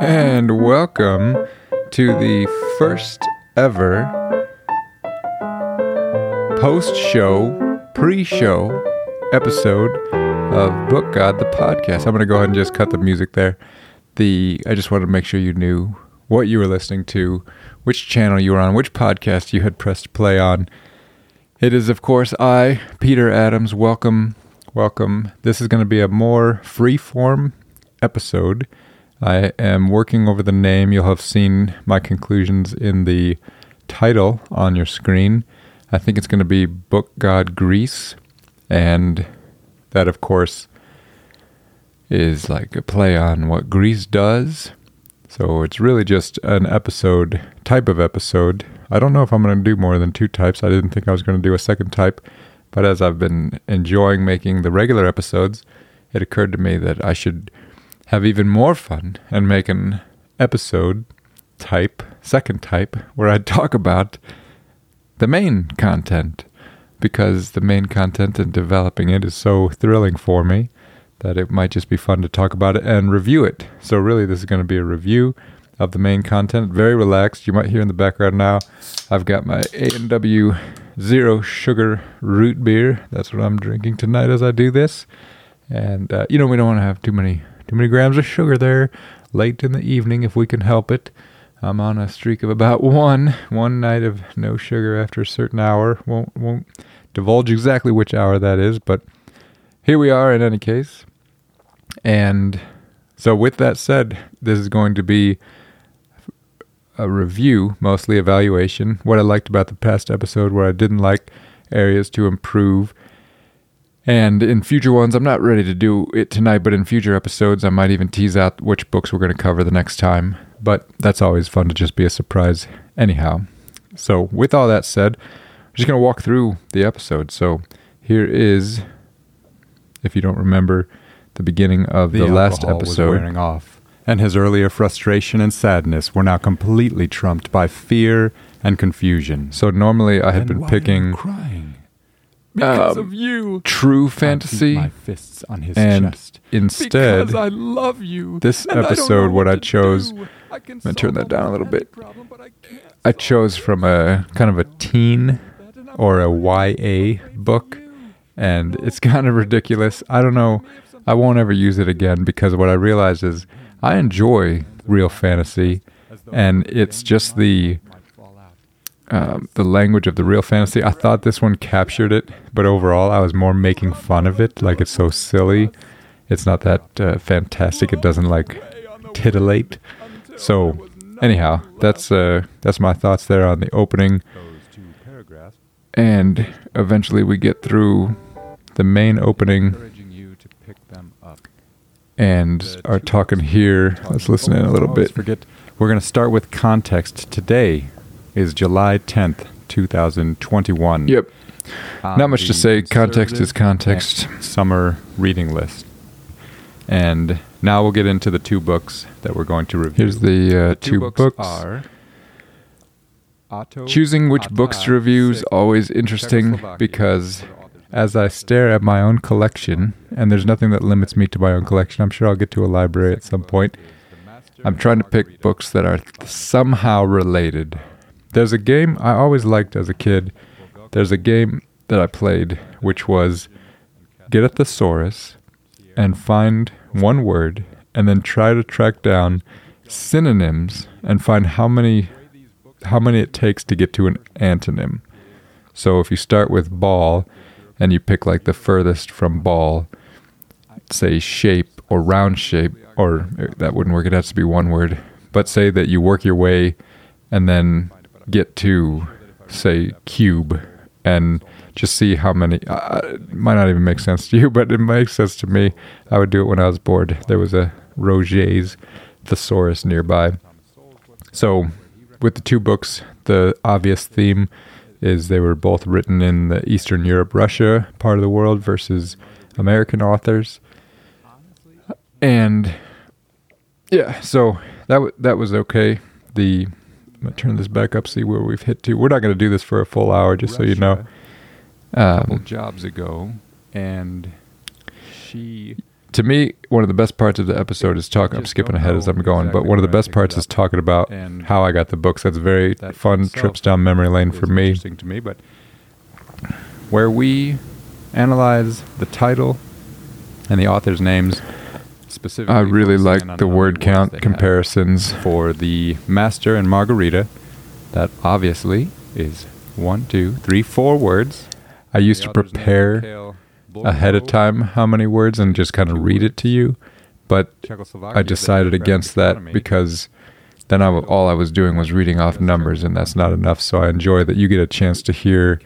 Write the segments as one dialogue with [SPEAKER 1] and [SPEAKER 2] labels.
[SPEAKER 1] And welcome to the first ever post show, pre show episode of Book God the podcast. I'm going to go ahead and just cut the music there. The I just wanted to make sure you knew what you were listening to, which channel you were on, which podcast you had pressed play on. It is, of course, I, Peter Adams. Welcome, welcome. This is going to be a more free form episode. I am working over the name. You'll have seen my conclusions in the title on your screen. I think it's going to be Book God Grease. And that, of course, is like a play on what grease does. So it's really just an episode, type of episode. I don't know if I'm going to do more than two types. I didn't think I was going to do a second type. But as I've been enjoying making the regular episodes, it occurred to me that I should have even more fun and make an episode type, second type, where I talk about the main content because the main content and developing it is so thrilling for me that it might just be fun to talk about it and review it. So, really, this is going to be a review of the main content. Very relaxed. You might hear in the background now, I've got my A&W zero sugar root beer. That's what I'm drinking tonight as I do this. And, uh, you know, we don't want to have too many too many grams of sugar there late in the evening if we can help it. I'm on a streak of about one, one night of no sugar after a certain hour. Won't won't divulge exactly which hour that is, but here we are in any case. And so with that said, this is going to be a review, mostly evaluation, what I liked about the past episode, what I didn't like, areas to improve. And in future ones, I'm not ready to do it tonight, but in future episodes, I might even tease out which books we're going to cover the next time. But that's always fun to just be a surprise, anyhow. So, with all that said, I'm just going to walk through the episode. So, here is, if you don't remember, the beginning of the,
[SPEAKER 2] The
[SPEAKER 1] last episode.
[SPEAKER 2] wearing off, and his earlier frustration and sadness were now completely trumped by fear and confusion.
[SPEAKER 1] So, normally I had
[SPEAKER 2] And
[SPEAKER 1] been picking
[SPEAKER 2] crying because
[SPEAKER 1] um,
[SPEAKER 2] of you.
[SPEAKER 1] true
[SPEAKER 2] I
[SPEAKER 1] fantasy,
[SPEAKER 2] my fists on his
[SPEAKER 1] and
[SPEAKER 2] chest.
[SPEAKER 1] instead,
[SPEAKER 2] because I love you.
[SPEAKER 1] this
[SPEAKER 2] and I don't
[SPEAKER 1] episode, what I chose-
[SPEAKER 2] do. I can
[SPEAKER 1] I'm gonna turn that down a little bit.
[SPEAKER 2] problem, I
[SPEAKER 1] I
[SPEAKER 2] solve
[SPEAKER 1] chose from a kind of a teen or a YA book, and it's kind of ridiculous. I don't know. I won't ever use it again because what I realize is I enjoy real fantasy, and it's just the um, the language of the real fantasy. I thought this one captured it, but overall, I was more making fun of it. Like it's so silly. It's not that uh, fantastic. It doesn't like titillate. So, anyhow, that's uh, that's my thoughts there on the opening, and eventually we get through the main opening and are talking here. Let's listen in a little bit.
[SPEAKER 2] Forget. We're going to start with context. Today is July 10th, 2021.
[SPEAKER 1] Yep.
[SPEAKER 2] on
[SPEAKER 1] Not much to say. Context is context.
[SPEAKER 2] Summer reading list. And now we'll get into the two books that we're going to review.
[SPEAKER 1] Here's the uh, two, books.
[SPEAKER 2] are Otto
[SPEAKER 1] Choosing which books to review is always interesting because as I stare at my own collection, and there's nothing that limits me to my own collection, I'm sure I'll get to a library at some point. I'm trying to pick books that are somehow related. There's a game I always liked as a kid. There's a game that I played which was get a thesaurus and find one word and then try to track down synonyms and find how many how many it takes to get to an antonym. So if you start with ball and you pick like the furthest from ball, say shape or round shape, or uh, that wouldn't work. It has to be one word. But say that you work your way and then get to, say, cube and just see how many. Uh, it might not even make sense to you, but it makes sense to me. I would do it when I was bored. There was a Roget's thesaurus nearby. So, with the two books, the obvious theme is they were both written in the Eastern Europe, Russia part of the world versus American authors. And yeah, so that w- that was okay. The I'm gonna turn this back up, see where we've hit to. We're not going to do this for a full hour, just so you know.
[SPEAKER 2] a couple
[SPEAKER 1] Um,
[SPEAKER 2] jobs ago, and she
[SPEAKER 1] to me, one of the best parts of the episode is talking. I'm skipping ahead as I'm going, but one of the best parts is talking about how I got the books. That's very
[SPEAKER 2] that
[SPEAKER 1] fun trips down memory lane for me.
[SPEAKER 2] Interesting to me, but where we analyze the title and the author's names specifically.
[SPEAKER 1] I really like the word count comparisons.
[SPEAKER 2] for the Master and Margarita. That obviously is one, two, three, four words.
[SPEAKER 1] I used to prepare ahead of time how many words and just kind of read it to you, but I decided against that because then I, w- all I was doing was reading off numbers, and that's not enough. So I enjoy that you get a chance to hear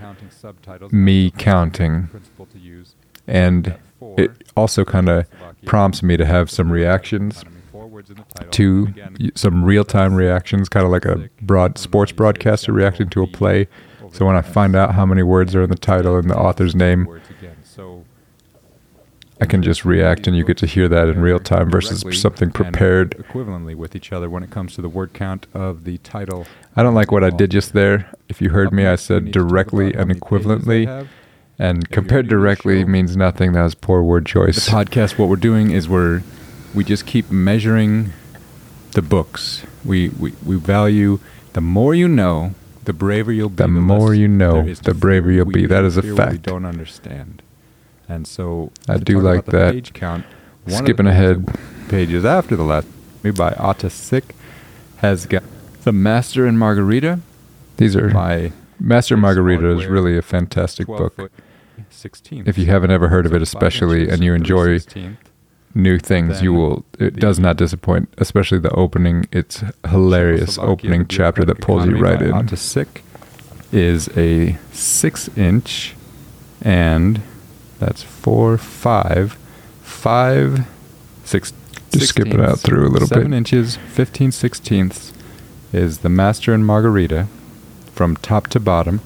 [SPEAKER 1] me counting,
[SPEAKER 2] principle to use.
[SPEAKER 1] and it also kind of prompts me to have some reactions
[SPEAKER 2] economy, four words in the title,
[SPEAKER 1] to
[SPEAKER 2] and again,
[SPEAKER 1] y- some real-time reactions, kind of like a broad sports broadcaster reacting to a play. So when I find out how many words are in the title and the author's name.
[SPEAKER 2] So
[SPEAKER 1] I can just react, and you get to hear that in real time versus something prepared.
[SPEAKER 2] equivalently with each other when it comes to the word count of the title.
[SPEAKER 1] I don't like what I did just there. If you heard me, I said
[SPEAKER 2] need to talk
[SPEAKER 1] directly and
[SPEAKER 2] many pages they
[SPEAKER 1] equivalently. And compared
[SPEAKER 2] new to the
[SPEAKER 1] directly
[SPEAKER 2] show-
[SPEAKER 1] means nothing. That was poor word
[SPEAKER 2] The
[SPEAKER 1] choice.
[SPEAKER 2] podcast, what we're doing is we're we just keep measuring the books. We we, we value the more you know, the braver you'll be.
[SPEAKER 1] The more you know,
[SPEAKER 2] there is to
[SPEAKER 1] the braver
[SPEAKER 2] fear.
[SPEAKER 1] you'll
[SPEAKER 2] We
[SPEAKER 1] be. That is a
[SPEAKER 2] fact. what We don't understand, and so
[SPEAKER 1] I do like
[SPEAKER 2] the
[SPEAKER 1] that.
[SPEAKER 2] Page count. one of the
[SPEAKER 1] Skipping ahead.
[SPEAKER 2] Pages after the last me by Atta Sick has got the Master and Margarita
[SPEAKER 1] These are
[SPEAKER 2] by
[SPEAKER 1] Master Margarita is really a fantastic book.
[SPEAKER 2] 16.
[SPEAKER 1] If you haven't ever heard of it, especially, and you enjoy new things, you will. It does not disappoint, especially the opening. It's hilarious opening chapter that pulls you right in.
[SPEAKER 2] Sick is a six inch, and that's four, five, five, six.
[SPEAKER 1] Just skip it out through a little bit.
[SPEAKER 2] Seven inches, fifteen sixteenths is the Master and Margarita from top to bottom,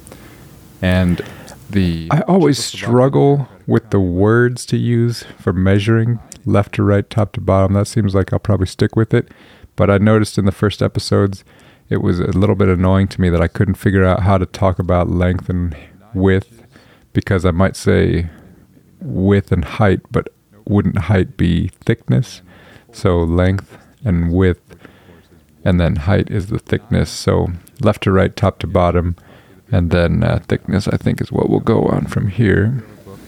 [SPEAKER 2] and the.
[SPEAKER 1] I always struggle with the words to use for measuring left to right, top to bottom. That seems like I'll probably stick with it. But I noticed in the first episodes, it was a little bit annoying to me that I couldn't figure out how to talk about length and width because I might say width and height, but wouldn't height be thickness? So length and width, and then height is the thickness. So left to right, top to bottom, and then uh, thickness, I think, is what we'll go on from here.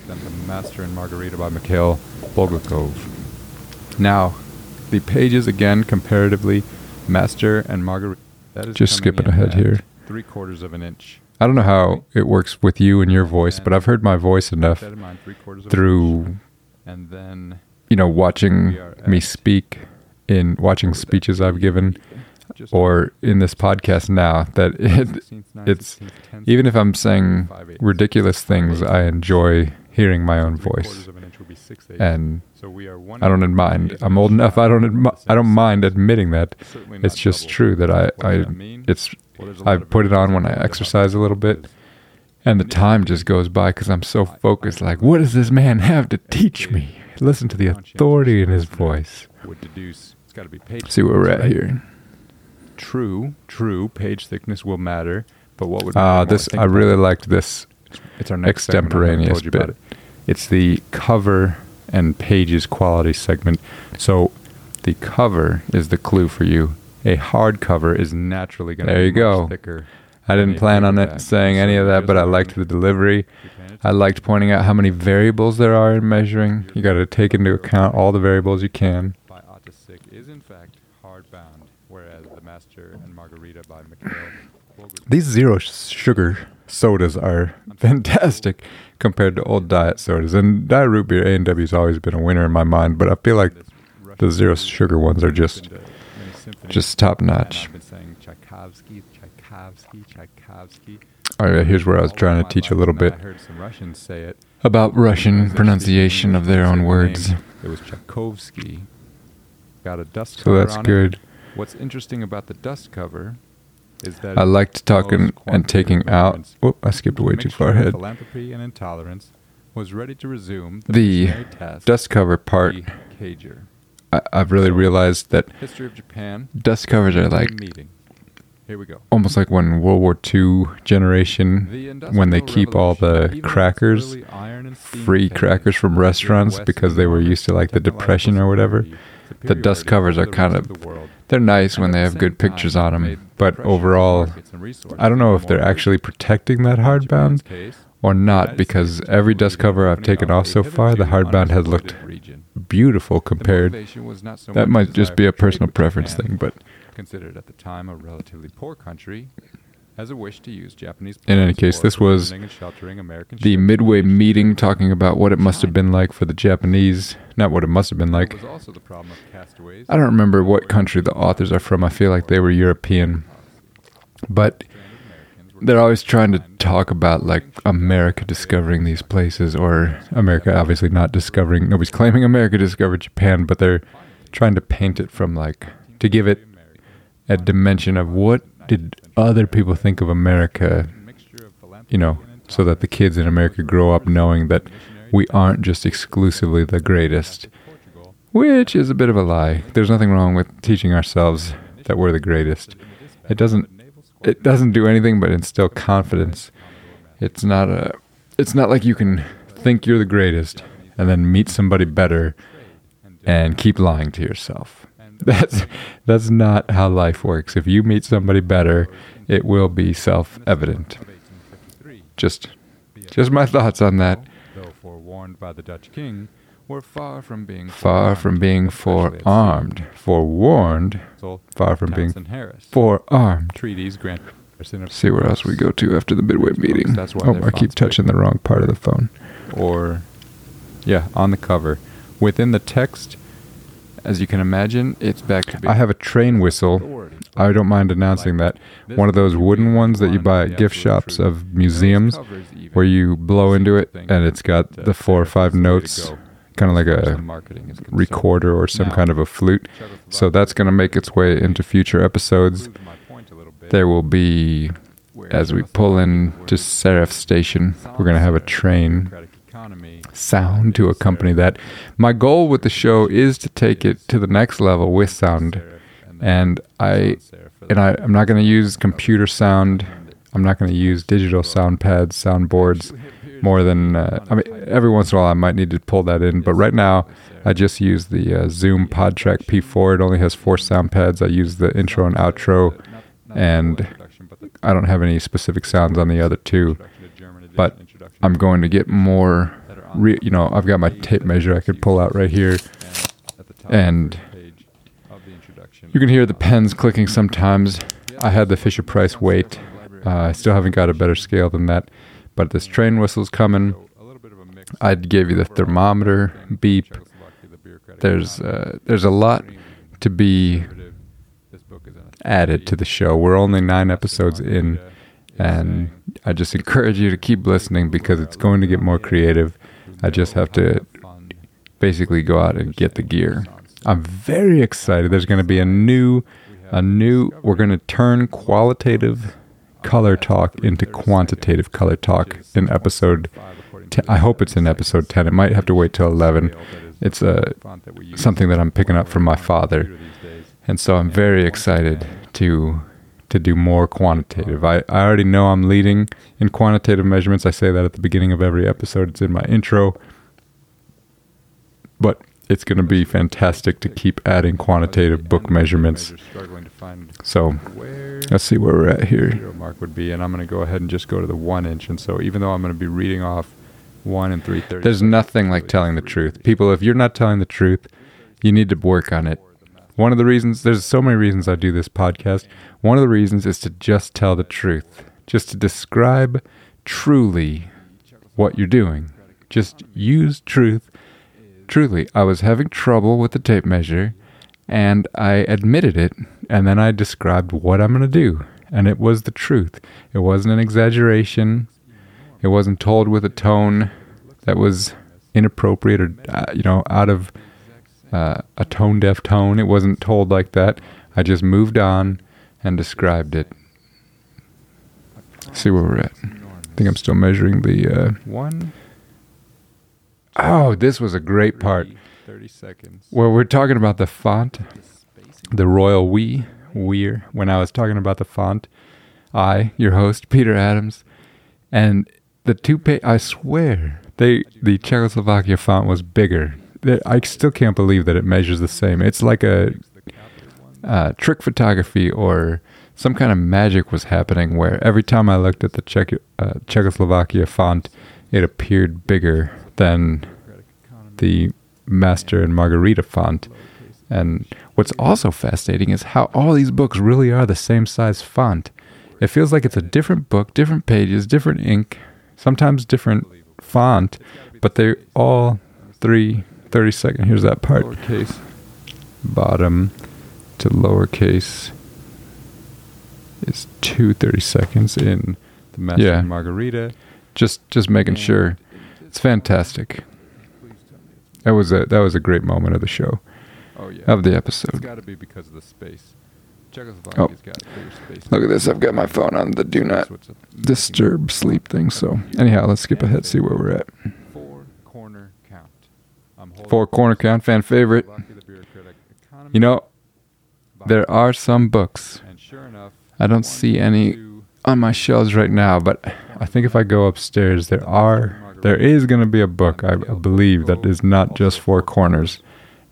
[SPEAKER 2] The Master and Margarita by Mikhail Bulgakov. Now, the pages again, comparatively, Master and Margarita.
[SPEAKER 1] Just skipping ahead here.
[SPEAKER 2] Three quarters of an inch.
[SPEAKER 1] I don't know how it works with you and your voice, but I've heard my voice enough
[SPEAKER 2] mind, three quarters of an
[SPEAKER 1] through.
[SPEAKER 2] And then
[SPEAKER 1] you know, watching me speak in watching speeches I've given or in this podcast now that it,
[SPEAKER 2] 16th, 9th,
[SPEAKER 1] it's
[SPEAKER 2] 16th, 10th,
[SPEAKER 1] even if I'm saying ridiculous things, I enjoy hearing my own voice.
[SPEAKER 2] quarters of an inch would be six eighths.
[SPEAKER 1] And
[SPEAKER 2] so we are one
[SPEAKER 1] I don't mind. I'm old enough. I don't. Admi- I don't mind admitting that. It's just true that I. I it's.
[SPEAKER 2] Well, there's a lot
[SPEAKER 1] I put it on when I exercise a little bit, and the time just goes by because I'm so focused. Like, what does this man have to teach me? Listen to the authority in his voice.
[SPEAKER 2] would deduce it's got to be page
[SPEAKER 1] See where we're at here.
[SPEAKER 2] True, true. Page thickness will matter, but what would
[SPEAKER 1] Ah,
[SPEAKER 2] matter
[SPEAKER 1] this I really liked this.
[SPEAKER 2] It's our next segment.
[SPEAKER 1] Extemporaneous
[SPEAKER 2] about
[SPEAKER 1] bit.
[SPEAKER 2] it. It's the cover and pages quality segment. So the cover is the clue for you. A hard cover is naturally going to
[SPEAKER 1] There
[SPEAKER 2] be
[SPEAKER 1] you go.
[SPEAKER 2] thicker.
[SPEAKER 1] I didn't plan on it saying any of that, but I liked the delivery.
[SPEAKER 2] to pay attention.
[SPEAKER 1] I liked pointing out how many variables there are in measuring. You got to take into account all the variables you can.
[SPEAKER 2] by is in fact hardbound, whereas the Master and Margarita by Mikhail
[SPEAKER 1] These zero sugar sodas are fantastic compared to old diet sodas. And diet root beer A and W has always been a winner in my mind, but I feel like the zero sugar ones are just
[SPEAKER 2] into many symphonies.
[SPEAKER 1] just top notch. All right, here's where I was trying to teach a little bit
[SPEAKER 2] I heard some Russians say it.
[SPEAKER 1] about Russian pronunciation of their own
[SPEAKER 2] they said the
[SPEAKER 1] words.
[SPEAKER 2] It was Tchaikovsky. Got a dust
[SPEAKER 1] So that's
[SPEAKER 2] on it.
[SPEAKER 1] good.
[SPEAKER 2] What's interesting about the dust cover is that
[SPEAKER 1] I liked talking and taking out. Whoop, I skipped way too far ahead.
[SPEAKER 2] Philanthropy and intolerance was ready to resume the,
[SPEAKER 1] The. Dust cover part. I, I've really
[SPEAKER 2] So-
[SPEAKER 1] realized that
[SPEAKER 2] History of Japan.
[SPEAKER 1] dust covers are like
[SPEAKER 2] meeting. Here we go.
[SPEAKER 1] almost like when World War II generation when they keep all the crackers, free crackers from restaurants because they were used to like the depression or whatever. The dust covers are kind of they're nice when they have good pictures on them, but overall I don't know if they're actually protecting that hardbound or not because every dust cover I've taken off so far, the hardbound has looked beautiful compared. That might just be a personal preference thing, but
[SPEAKER 2] considered at the time a relatively poor country, has a wish to use Japanese.
[SPEAKER 1] In any case, this was
[SPEAKER 2] protecting and sheltering American
[SPEAKER 1] the midway meeting talking about what it must have been like for the Japanese, not what it must have been like.
[SPEAKER 2] It was also the problem of castaways.
[SPEAKER 1] I don't remember what country the authors are from. I feel like they were European. But they're always trying to talk about like America discovering these places or America obviously not discovering nobody's claiming America discovered Japan, but they're trying to paint it from like to give it a dimension of what did other people think of America, you know, so that the kids in America grow up knowing that we aren't just exclusively the greatest, which is a bit of a lie. There's nothing wrong with teaching ourselves that we're the greatest. It doesn't it doesn't do anything but instill confidence. It's not a it's not like you can think you're the greatest and then meet somebody better and keep lying to yourself. That's that's not how life works. If you meet somebody better, it will be self-evident. Just just my thoughts on that.
[SPEAKER 2] Though forewarned by the Dutch king, were far from being
[SPEAKER 1] Far from being forearmed, forewarned, far from being forearmed.
[SPEAKER 2] treaties grant.
[SPEAKER 1] See where else we go to after the midway meeting.
[SPEAKER 2] That's why
[SPEAKER 1] Oh, I keep touching the wrong part of the phone.
[SPEAKER 2] or yeah, on the cover. Within the text, as you can imagine, it's back to
[SPEAKER 1] I have a train whistle. I don't mind announcing that. One of those wooden ones that you buy at gift shops of museums where you blow into it and it's got the four or five notes, kind of like a recorder or some kind of a flute. So that's going to make its way into future episodes. There will be, as we pull in to Seraph Station, we're going to have a train sound to accompany that. My goal with the show is to take it to the next level with sound. And I and I, I'm not going to use computer sound. I'm not going to use digital sound pads, sound boards, more than uh, I mean. Every once in a while, I might need to pull that in, but right now, I just use the uh, Zoom PodTrack P4. It only has four sound pads. I use the intro and outro, and I don't have any specific sounds on the other two. But I'm going to get more. Re- you know, I've got my tape measure I could pull out right here, and you can hear the pens clicking sometimes. I had the Fisher Price weight. Uh, I still haven't got a better scale than that, but this train whistle's coming. I gave you the thermometer beep. There's uh, there's a lot to be added to the show. We're only nine episodes in, and I just encourage you to keep listening because it's going to get more creative. I just have to basically go out and get the gear. I'm very excited. There's going to be a new, a new. We're going to turn qualitative color talk into quantitative color talk in episode. 10, I hope it's in episode ten. It might have to wait till eleven. It's a something that I'm picking up from my father, and so I'm very excited to to do more quantitative. I, I already know I'm leading in quantitative measurements. I say that at the beginning of every episode. It's in my intro. But it's going to be fantastic to keep adding quantitative book measurements. So let's see where we're at here.
[SPEAKER 2] Mark would be, and I'm going to go ahead and just go to the one inch. And so, even though I'm going to be reading off one and three thirty,
[SPEAKER 1] There's nothing like telling the truth. People, if you're not telling the truth, you need to work on it. One of the reasons, there's so many reasons I do this podcast. One of the reasons is to just tell the truth, just to describe truly what you're doing. Just use truth. Truly, I was having trouble with the tape measure, and I admitted it, and then I described what I'm going to do. And it was the truth. It wasn't an exaggeration. It wasn't told with a tone that was inappropriate or, uh, you know, out of uh, a tone deaf tone. It wasn't told like that. I just moved on and described it. See where we're at. I think I'm still measuring the. Uh,
[SPEAKER 2] one.
[SPEAKER 1] oh, this was a great part.
[SPEAKER 2] Thirty seconds.
[SPEAKER 1] Where we're talking about the font, the royal we,
[SPEAKER 2] we're when I was talking about the font. I, your host, Peter Adams, and the two page. I swear, they the Czechoslovakia font was bigger. I still can't believe that it measures the same. It's like a uh, trick photography or some kind of magic was happening where every time I looked at the Czech, uh, Czechoslovakia font, it appeared bigger than the Master and Margarita font. And what's also fascinating is how all these books really are the same size font. It feels like it's a different book, different pages, different ink, sometimes different font, but they're all three 30 second. Here's that part. Lowercase bottom to lowercase is two 30 seconds in the Master
[SPEAKER 1] Yeah.
[SPEAKER 2] Margarita.
[SPEAKER 1] Just just making sure. It's fantastic. That was a that was a great moment of the show
[SPEAKER 2] Oh yeah.
[SPEAKER 1] of the episode.
[SPEAKER 2] It's got to be because of the space. Czechoslovakia's oh. got bigger space.
[SPEAKER 1] Oh. Look at this. I've got my phone on the do not
[SPEAKER 2] That's what's up.
[SPEAKER 1] disturb sleep thing. So anyhow, let's skip ahead. See where we're at.
[SPEAKER 2] Four corner count. I'm holding
[SPEAKER 1] Four corner count fan favorite.
[SPEAKER 2] Czechoslovakia, the bureaucratic economy,
[SPEAKER 1] You know, there are some books
[SPEAKER 2] And sure enough,
[SPEAKER 1] I don't see any on my shelves right now, but I think if I go upstairs, there are there is going to be a book I, believe that is not just four corners,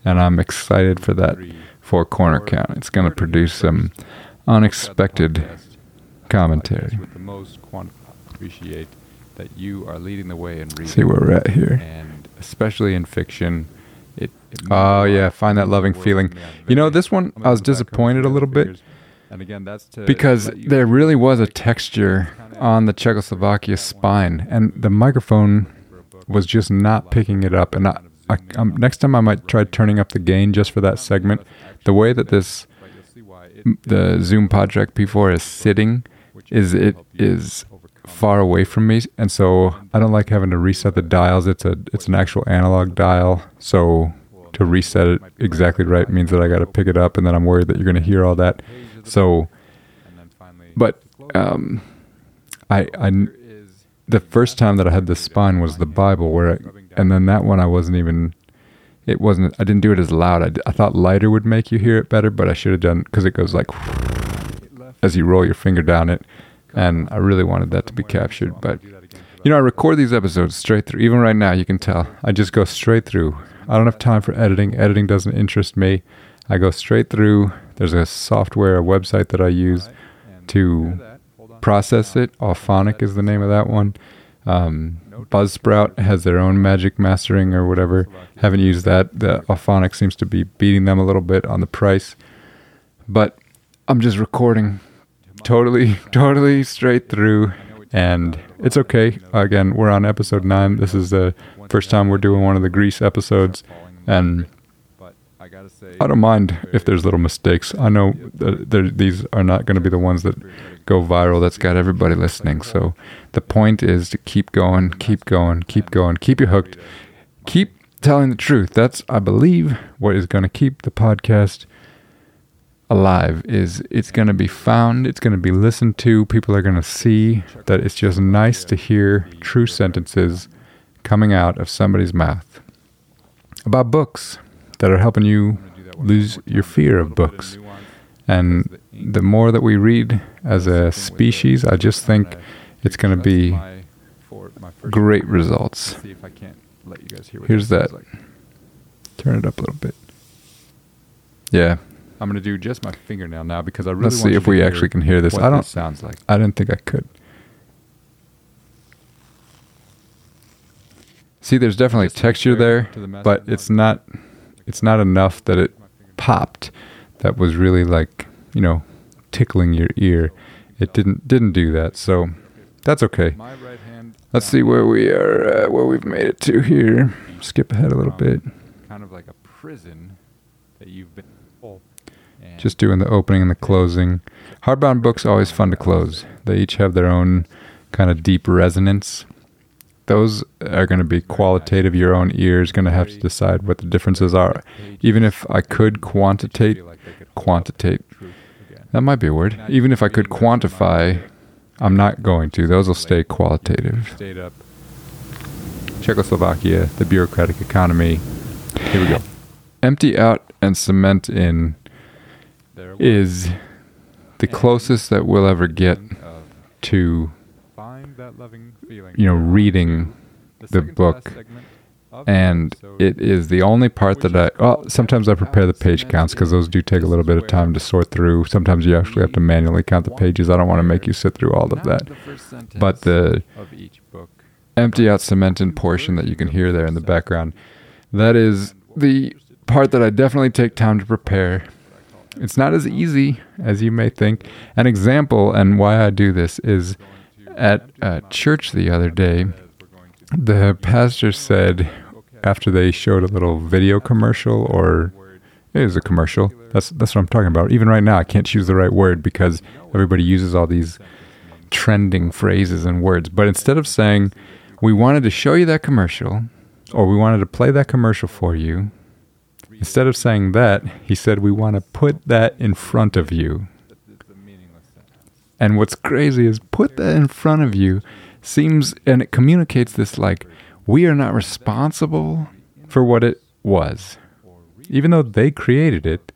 [SPEAKER 1] and I'm excited for that four corner count. It's going to produce some unexpected commentary.
[SPEAKER 2] with the most quant- appreciate that you are leading the way in reading.
[SPEAKER 1] See where we're at here.
[SPEAKER 2] Especially in fiction. It, it
[SPEAKER 1] Oh, yeah, find that loving feeling.
[SPEAKER 2] to me. I'm
[SPEAKER 1] You know, this one I was
[SPEAKER 2] go back over
[SPEAKER 1] disappointed a little bit.
[SPEAKER 2] And again, that's to
[SPEAKER 1] because there really was a texture on the Czechoslovakia spine, and the microphone
[SPEAKER 2] for a book
[SPEAKER 1] was just not picking it up. And I, I, um, next time I might try turning up the gain just for that segment. The way that this
[SPEAKER 2] but you'll see why it-
[SPEAKER 1] m- the Zoom PodTrack P4 is sitting is it is far away from me, and so I don't like having to reset the dials. It's a it's an actual analog dial, so to reset it exactly right means that I got to pick it up, and then I'm worried that you're going to hear all that. So, but um, I I the first time that I had the spine was the Bible, where I, and then that one I wasn't even. It wasn't. I didn't do it as loud. I thought lighter would make you hear it better, but I should have done because it goes like as you roll your finger down it, and I really wanted that to be captured. But you know, I record these episodes straight through. Even right now, you can tell I just go straight through. I don't have time for editing. Editing doesn't interest me. I go straight through. There's a software, a website that I use to process it. Auphonic is the name of that one. Um, Buzzsprout has their own magic mastering or whatever. Haven't used that. The Auphonic seems to be beating them a little bit on the price. But I'm just recording totally, totally straight through. And it's okay. Again, we're on episode nine. This is the first time we're doing one of the Grease episodes. And
[SPEAKER 2] I
[SPEAKER 1] don't mind if there's little mistakes. I know these are not going to be the ones that go viral. That's got everybody listening. So the point is to keep going, keep going, keep going, keep you hooked, keep telling the truth. That's, I believe, what is going to keep the podcast alive. Is it's going to be found, it's going to be listened to. People are going to see that it's just nice to hear true sentences coming out of somebody's mouth about books that are helping you lose your fear of books. And the more that we read as a species, I just think it's going to be great results. Here's that. Turn it up a little bit. Yeah,
[SPEAKER 2] I'm gonna do just my fingernail now because I really
[SPEAKER 1] let's
[SPEAKER 2] want
[SPEAKER 1] see if we actually can hear this.
[SPEAKER 2] What
[SPEAKER 1] I don't.
[SPEAKER 2] sounds like.
[SPEAKER 1] I didn't think I could. See, there's definitely
[SPEAKER 2] Just
[SPEAKER 1] texture there,
[SPEAKER 2] the
[SPEAKER 1] but it's not. It's not enough that it popped. That was really like you know tickling your ear. It didn't didn't do that. So that's okay.
[SPEAKER 2] My right hand.
[SPEAKER 1] Let's see where we are. Uh, where we've made it to here. Skip ahead a little bit.
[SPEAKER 2] Kind of like a prison that you've been.
[SPEAKER 1] Just doing the opening and the closing. Hardbound books always fun to close. They each have their own kind of deep resonance. Those are going to be qualitative. Your own ear is going to have to decide what the differences are. Even if I could quantitate, quantitate. That might be a word. Even if I could quantify, I'm not going to. Those will stay qualitative.
[SPEAKER 2] Czechoslovakia, the bureaucratic economy. Here we go.
[SPEAKER 1] Empty out and cement in. Is the closest that we'll ever get to find that loving feeling. you know reading the book and it is the only part that I. Well, sometimes I prepare the page counts because those do take a little bit of time to sort through. Sometimes you actually have to manually count the pages. I don't want to make you sit through all of that. But the empty out cemented portion that you can hear there in the background, that is the part that I definitely take time to prepare. It's not as easy as you may think. An example and why I do this is at uh, church the other day. The pastor said after they showed a little video commercial or it was a commercial. That's that's what I'm talking about. Even right now I can't choose the right word because everybody uses all these trending phrases and words. But instead of saying we wanted to show you that commercial or we wanted to play that commercial for you, instead of saying that, he said we want to put that in front of you. And what's crazy is put that in front of you seems and it communicates this like we are not responsible for what it was. Even though they created it,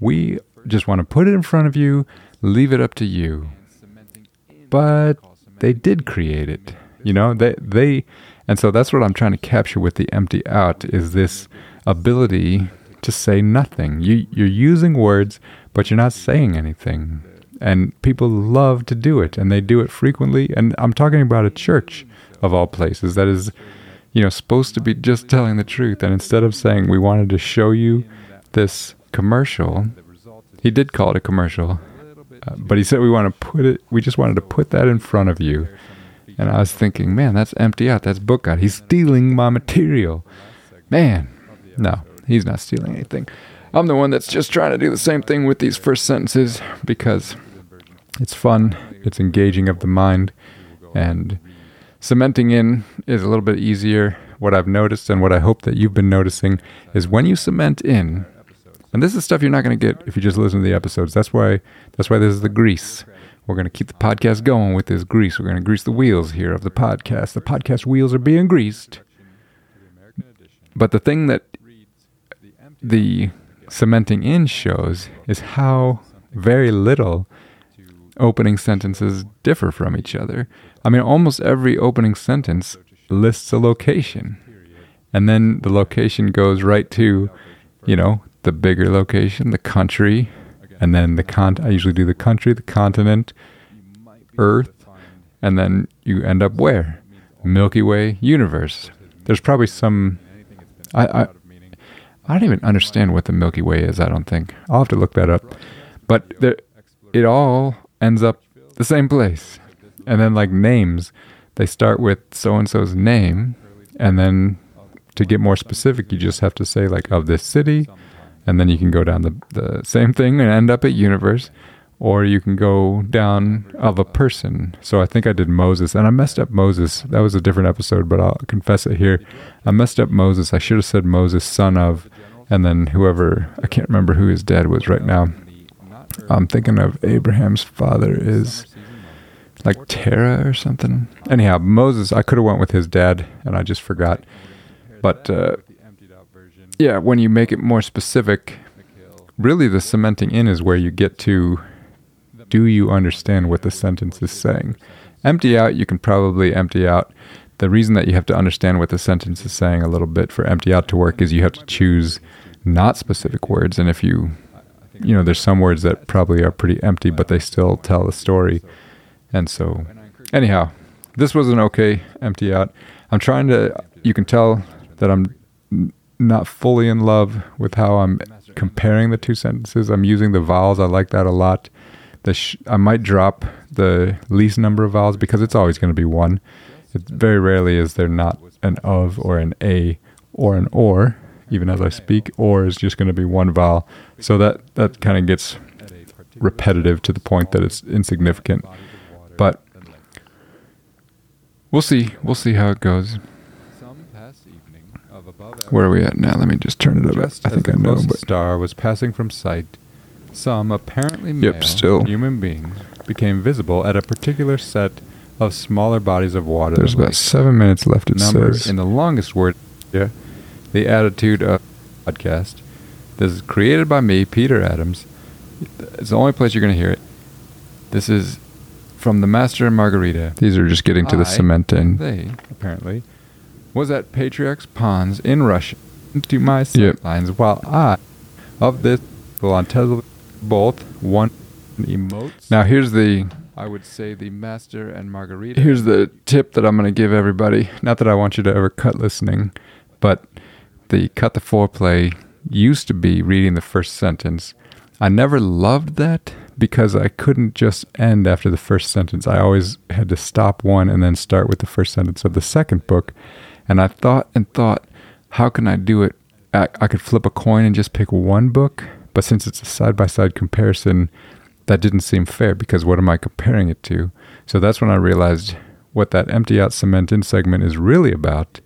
[SPEAKER 1] we just want to put it in front of you, leave it up to you. But they did create it. You know, they they and so that's what I'm trying to capture with the empty out is this ability to say nothing. You you're using words, but you're not saying anything. And people love to do it and they do it frequently. And i'm talking about a church of all places that is you know supposed to be just telling the truth. And instead of saying we wanted to show you this commercial he did call it a commercial uh, but he said we want to put it we just wanted to put that in front of you. And i was thinking man that's empty out. That's book out. He's stealing my material. Man no he's not stealing anything i'm the one that's just trying to do the same thing with these first sentences because it's fun, it's engaging of the mind, and cementing in is a little bit easier. What I've noticed and what I hope that you've been noticing is when you cement in, and this is stuff you're not going to get if you just listen to the episodes. That's why that's why this is the grease. We're going to keep the podcast going with this grease. We're going to grease the wheels here of the podcast. The podcast wheels are being greased. But the thing that the cementing in shows is how very little opening sentences differ from each other. I mean, almost every opening sentence lists a location. And then the location goes right to, you know, the bigger location, the country, and then the con I usually do the country, the continent, Earth, and then you end up where? Milky Way universe. There's probably some I, I I don't even understand what the Milky Way is, I don't think. I'll have to look that up. But there, it all ends up the same place. And then, like names, they start with so and so's name. And then to get more specific, you just have to say, like, of this city. And then you can go down the, the same thing and end up at universe. Or you can go down of a person. So I think I did Moses, and I messed up Moses. That was a different episode, but I'll confess it here. I messed up Moses. I should have said Moses, son of, and then whoever, I can't remember who his dad was right now. I'm thinking of Abraham's father is like Terah or something. Anyhow, Moses, I could have went with his dad, and I just forgot. But uh, yeah, when you make it more specific, really the cementing in is where you get to do you understand what the sentence is saying? Empty out, you can probably empty out. The reason that you have to understand what the sentence is saying a little bit for empty out to work is you have to choose not specific words. And if you you know, there's some words that probably are pretty empty, but they still tell the story. And so, anyhow, this was an okay empty out. I'm trying to, you can tell that I'm not fully in love with how I'm comparing the two sentences. I'm using the vowels. I like that a lot. The sh- I might drop the least number of vowels because it's always going to be one. It very rarely is there not an of or an a or an or even as I speak, or is just going to be one vowel. So that, that kind of gets repetitive to the point that it's insignificant. But we'll see. We'll see how it goes. Where are we at now? Let me just turn it up. I think I know. But
[SPEAKER 2] star was passing from sight. Some apparently male
[SPEAKER 1] yep, still.
[SPEAKER 2] human beings became visible at a particular set of smaller bodies of water.
[SPEAKER 1] There's about seven minutes left. It
[SPEAKER 2] number
[SPEAKER 1] says
[SPEAKER 2] in the longest word. Yeah the Attitude of Podcast. This is created by me, Peter Adams. It's the only place you're going to hear it. This is from the Master and Margarita.
[SPEAKER 1] These are just getting to the
[SPEAKER 2] I-
[SPEAKER 1] cement end.
[SPEAKER 2] They, apparently, was at Patriarch's Ponds in Russia to my sight
[SPEAKER 1] Yep.
[SPEAKER 2] lines while I, of this, will untell both one emotes.
[SPEAKER 1] Now here's the
[SPEAKER 2] I would say the Master and Margarita.
[SPEAKER 1] here's the tip that I'm going to give everybody. Not that I want you to ever cut listening, but the cut the foreplay used to be reading the first sentence. I never loved that because I couldn't just end after the first sentence. I always had to stop one and then start with the first sentence of the second book. And I thought and thought, how can I do it? I, I could flip a coin and just pick one book, but since it's a side by side comparison, that didn't seem fair because what am I comparing it to? So that's when I realized what that empty out cement in segment is really about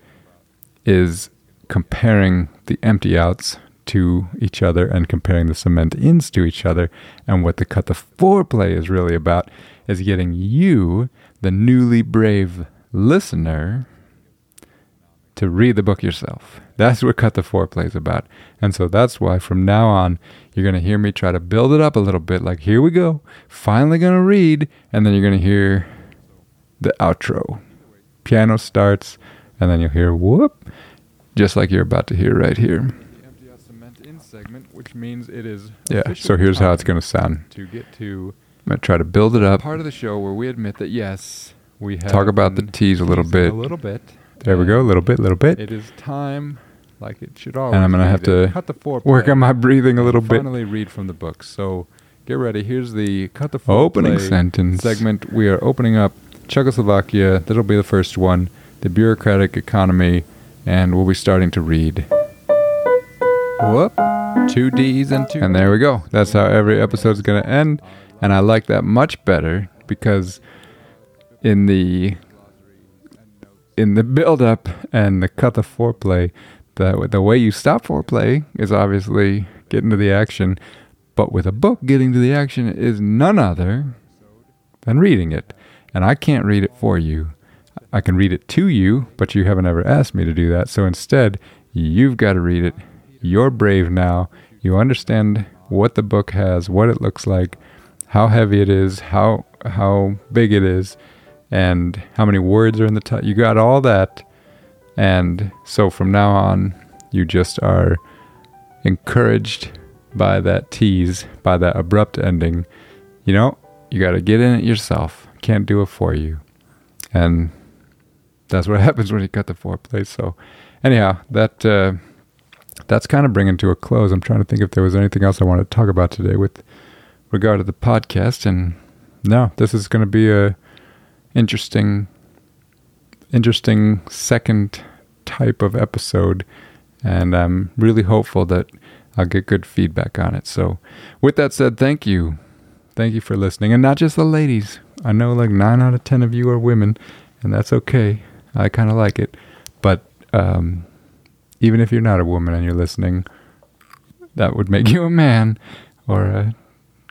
[SPEAKER 1] is comparing the empty outs to each other and comparing the cement ins to each other. And what the cut the foreplay is really about is getting you, the newly brave listener, to read the book yourself. That's what Cut the Foreplay is about. And so that's why from now on, you're going to hear me try to build it up a little bit. Like, here we go. Finally going to read. And then you're going to hear the outro. Piano starts, and then you'll hear whoop, just like you're about to hear right here.
[SPEAKER 2] The empty out cement in segment, which means it is
[SPEAKER 1] Yeah. So here's how it's going to sound.
[SPEAKER 2] to get to
[SPEAKER 1] I'm going to try to build it up.
[SPEAKER 2] part of the show where we admit that yes, we have
[SPEAKER 1] Talk about the tease a little bit.
[SPEAKER 2] A little bit.
[SPEAKER 1] There we go. A little bit, little bit.
[SPEAKER 2] It is time, like it should always.
[SPEAKER 1] And I'm going to
[SPEAKER 2] be,
[SPEAKER 1] have to
[SPEAKER 2] cut the foreplay.
[SPEAKER 1] work on my breathing a little bit.
[SPEAKER 2] Finally, read from the book. So get ready. Here's the cut the
[SPEAKER 1] Opening sentence.
[SPEAKER 2] segment. We are opening up Czechoslovakia. That'll be the first one. The bureaucratic economy, and we'll be starting to read. Whoop. Two D's and two.
[SPEAKER 1] And there we go. That's how every episode is going to end. And I like that much better because in the in the build up and the cut the foreplay, the the way you stop foreplay is obviously getting to the action, but with a book getting to the action is none other than reading it. And I can't read it for you. I can read it to you, but you haven't ever asked me to do that. So instead, you've got to read it. You're brave now. You understand what the book has, what it looks like, how heavy it is, how how big it is, and how many words are in the title. You got all that. And so from now on, you just are encouraged by that tease, by that abrupt ending. You know, you got to get in it yourself. Can't do it for you. And that's what happens when you cut the foreplay. So, anyhow, that uh, that's kind of bringing to a close. I'm trying to think if there was anything else I wanted to talk about today with regard to the podcast. And no, this is going to be a interesting, interesting second type of episode, and I'm really hopeful that I'll get good feedback on it. So, with that said, thank you, thank you for listening, and not just the ladies. I know like nine out of ten of you are women, and that's okay. I kind of like it, but um, even if you're not a woman and you're listening, that would make you a man or a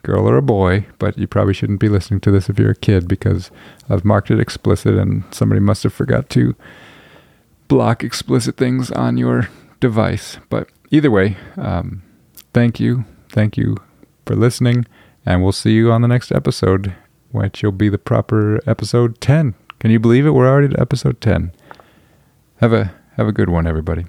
[SPEAKER 1] girl or a boy, but you probably shouldn't be listening to this if you're a kid because I've marked it explicit and somebody must have forgot to block explicit things on your device. But either way, um, thank you. Thank you for listening, and we'll see you on the next episode, which will be the proper episode 10. Can you believe it? We're already at episode 10. Have a have a good one, everybody.